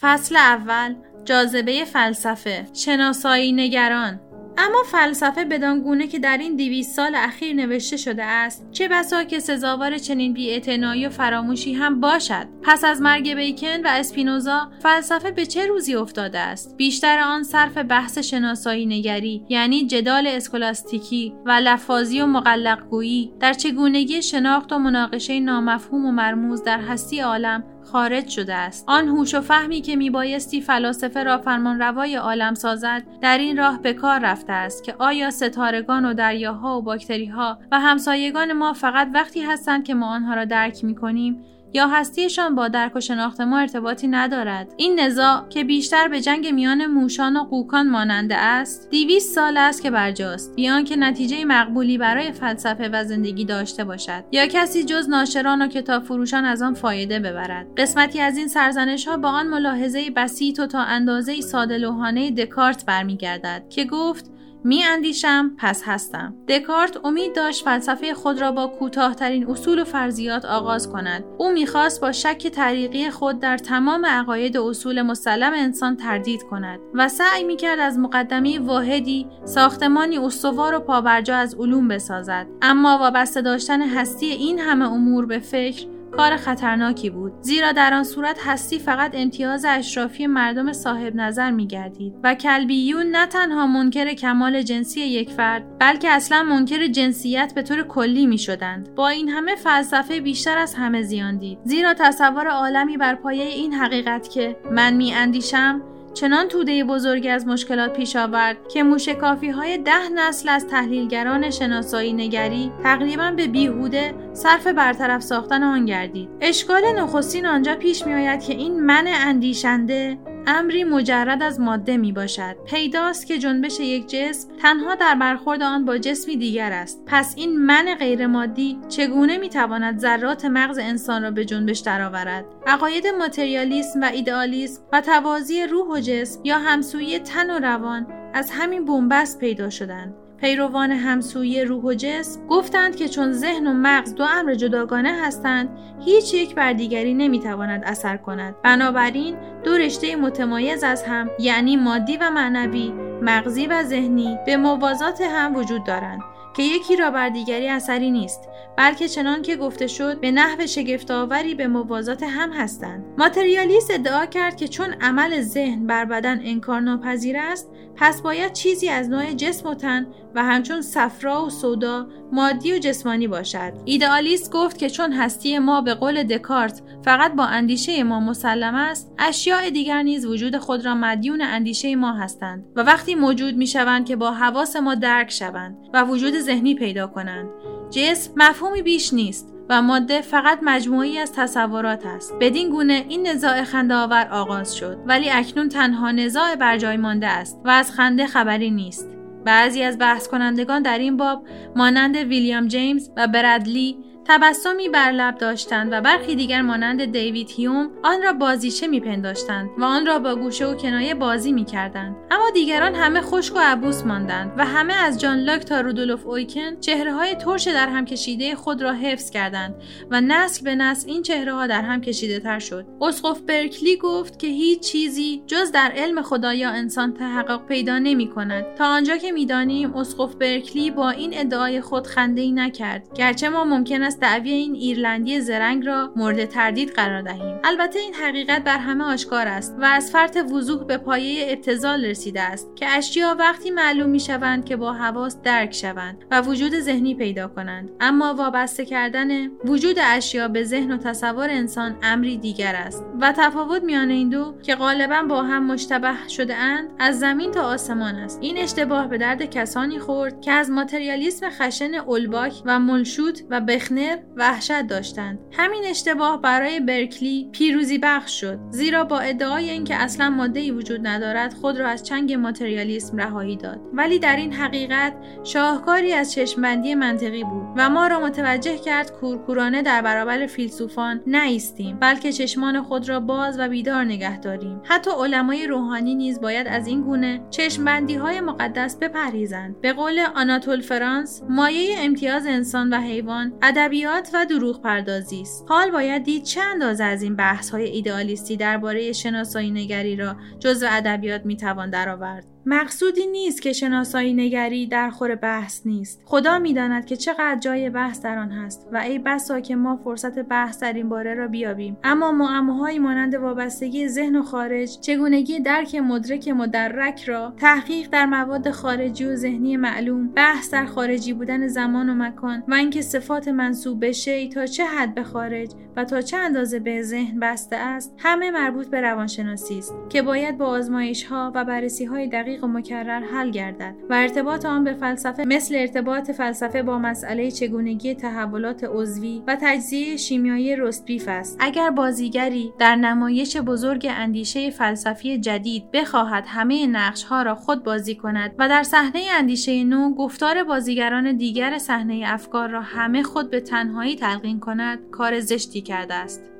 فصل اول جاذبه فلسفه شناسایی نگران. اما فلسفه بدان گونه که در این دویست سال اخیر نوشته شده است چه بسا که سزاوار چنین بیاعتنایی و فراموشی هم باشد. پس از مرگ بیکن و اسپینوزا فلسفه به چه روزی افتاده است؟ بیشتر آن صرف بحث شناسایی نگری یعنی جدال اسکولاستیکی و لفاظی و مقلقگویی در چگونگی شناخت و مناقشه نامفهوم و مرموز در هستی عالم خارج شده است. آن هوش و فهمی که میبایستی فلاسفه را فرمانروای عالم سازد در این راه به کار رفته است که آیا ستارگان و دریاها و باکتریها و همسایگان ما فقط وقتی هستند که ما آنها را درک می‌کنیم؟ یا هستیشان با درک و شناخت ما ارتباطی ندارد. این نزاع که بیشتر به جنگ میان موشان و قوکان ماننده است دیویست سال است که برجاست بیان که نتیجه مقبولی برای فلسفه و زندگی داشته باشد. یا کسی جز ناشران و کتاب فروشان از آن فایده ببرد. قسمتی از این سرزنش ها با آن ملاحظه بسیط و تا اندازه ساده لوحانه دکارت برمیگردد که گفت می اندیشم پس هستم. دکارت امید داشت فلسفه خود را با کوتاهترین اصول و فرضیات آغاز کند. او می‌خواست با شک طریقی خود در تمام عقاید و اصول مسلم انسان تردید کند و سعی می‌کرد از مقدمه واحدی ساختمانی استوار و پابرجا از علوم بسازد. اما وابسته داشتن هستی این همه امور به فکر کار خطرناکی بود. زیرا در آن صورت هستی فقط امتیاز اشرافی مردم صاحب نظر می گردید و کلبیون نه تنها منکر کمال جنسی یک فرد بلکه اصلا منکر جنسیت به طور کلی می شدند با این همه فلسفه بیشتر از همه زیان دید. زیرا تصور عالمی بر پایه این حقیقت که من می اندیشم چنان توده بزرگی از مشکلات پیش آورد که موشکافی های ده نسل از تحلیلگران شناسایی نگری تقریبا به بیهوده صرف برطرف ساختن آن گردید. اشکال نخستین آنجا پیش می آید که این من اندیشنده امری مجرد از ماده می باشد پیداست که جنبش یک جسم تنها در برخورد آن با جسمی دیگر است. پس این من غیر مادی چگونه می تواند ذرات مغز انسان را به جنبش درآورد؟ عقاید ماتریالیسم و ایدئالیسم و توازی روح و جسم یا همسویی تن و روان از همین بنبست پیدا شدند. پیروان همسویی روح و جسم گفتند که چون ذهن و مغز دو امر جداگانه هستند هیچ یک بر دیگری نمی‌تواند اثر کند. بنابراین دو رشته متمایز از هم یعنی مادی و معنوی مغزی و ذهنی به موازات هم وجود دارند. که یکی را بر دیگری اثری نیست بلکه چنان که گفته شد به نحو شگفتآوری به موازات هم هستند. ماتریالیست ادعا کرد که چون عمل ذهن بر بدن انکار ناپذیر است پس باید چیزی از نوع جسم و تن و همچون صفرا و سودا مادی و جسمانی باشد. ایدئالیست گفت که چون هستی ما به قول دکارت فقط با اندیشه ما مسلم است اشیاء دیگر نیز وجود خود را مدیون اندیشه ما هستند و وقتی موجود می شوند که با حواس ما درک شوند و وجود ذهنی پیدا کنند. جسم مفهومی بیش نیست و ماده فقط مجموعی از تصورات است. بدین گونه این نزاع خنده آور آغاز شد. ولی اکنون تنها نزاع بر جای مانده است و از خنده خبری نیست. بعضی از بحث کنندگان در این باب مانند ویلیام جیمز و برادلی تبسمی بر لب داشتند و برخی دیگر مانند دیوید هیوم آن را بازیچه میپنداشتند و آن را با گوشه و کنایه بازی می‌کردند. اما دیگران همه خشک و عبوس ماندند و همه از جان لاک تا رودولف اویکن چهره های ترش در هم کشیده خود را حفظ کردند و نسل به نسل این چهره ها در هم کشیده تر شد. اسقف برکلی گفت که هیچ چیزی جز در علم خدا یا انسان تحقق پیدا نمی کند تا آنجا که می‌دانیم اسقف برکلی با این ادعای خود خنده ای نکرد. گرچه ما ممکن است دعوی این ایرلندی زرنگ را مورد تردید قرار دهیم. البته این حقیقت بر همه آشکار است و از فرط وضوح به پایه ابتزال رسیده است که اشیا وقتی معلوم می شوند که با حواس درک شوند و وجود ذهنی پیدا کنند. اما وابسته کردن وجود اشیا به ذهن و تصور انسان امری دیگر است و تفاوت میان این دو که غالبا با هم مشتبه شده اند از زمین تا آسمان است. این اشتباه به درد کسانی خورد که از ماتریالیسم خشن اولباک و ملشوت و بخنر وحشت داشتند. همین اشتباه برای برکلی پیروزی بخش شد زیرا با ادعای اینکه اصلا ماده ای وجود ندارد خود را از چنگ ماتریالیسم رهایی داد. ولی در این حقیقت شاهکاری از چشمبندی منطقی بود و ما را متوجه کرد کورکورانه در برابر فیلسوفان نایستیم بلکه چشمان خود را باز و بیدار نگه داریم. حتی علمای روحانی نیز باید از این گونه چشمبندی های مقدس بپرهیزند. به قول آناتول فرانس مایه امتیاز انسان و حیوان ادب ادبیات و دروغ پردازی است. حال باید دید چه اندازه از این بحث های ایدئالیستی درباره شناسایی نگری را جزو ادبیات می‌توان درآورد. مقصودی نیست که شناسایی نگری در خور بحث نیست. خدا می‌داند که چقدر جای بحث در آن هست و ای بسا که ما فرصت بحث در این باره را بیابیم. اما معماهایی مانند وابستگی ذهن و خارج چگونگی درک مدرک مدرک را تحقیق در مواد خارجی و ذهنی معلوم بحث در خارجی بودن زمان و مکان و اینکه صفات منصوب به شی تا چه حد به خارج و تا چه اندازه به ذهن بسته است همه مربوط به روانشناسی است که باید با آزمایش ها و بررسی های دقیق و مکرر حل گردد و ارتباط آن به فلسفه مثل ارتباط فلسفه با مسئله چگونگی تحولات عضوی و تجزیه شیمیایی رستبیف است. اگر بازیگری در نمایش بزرگ اندیشه فلسفی جدید بخواهد همه نقش ها را خود بازی کند و در صحنه اندیشه نو گفتار بازیگران دیگر صحنه افکار را همه خود به تنهایی تلقین کند کار زشتی کرده است.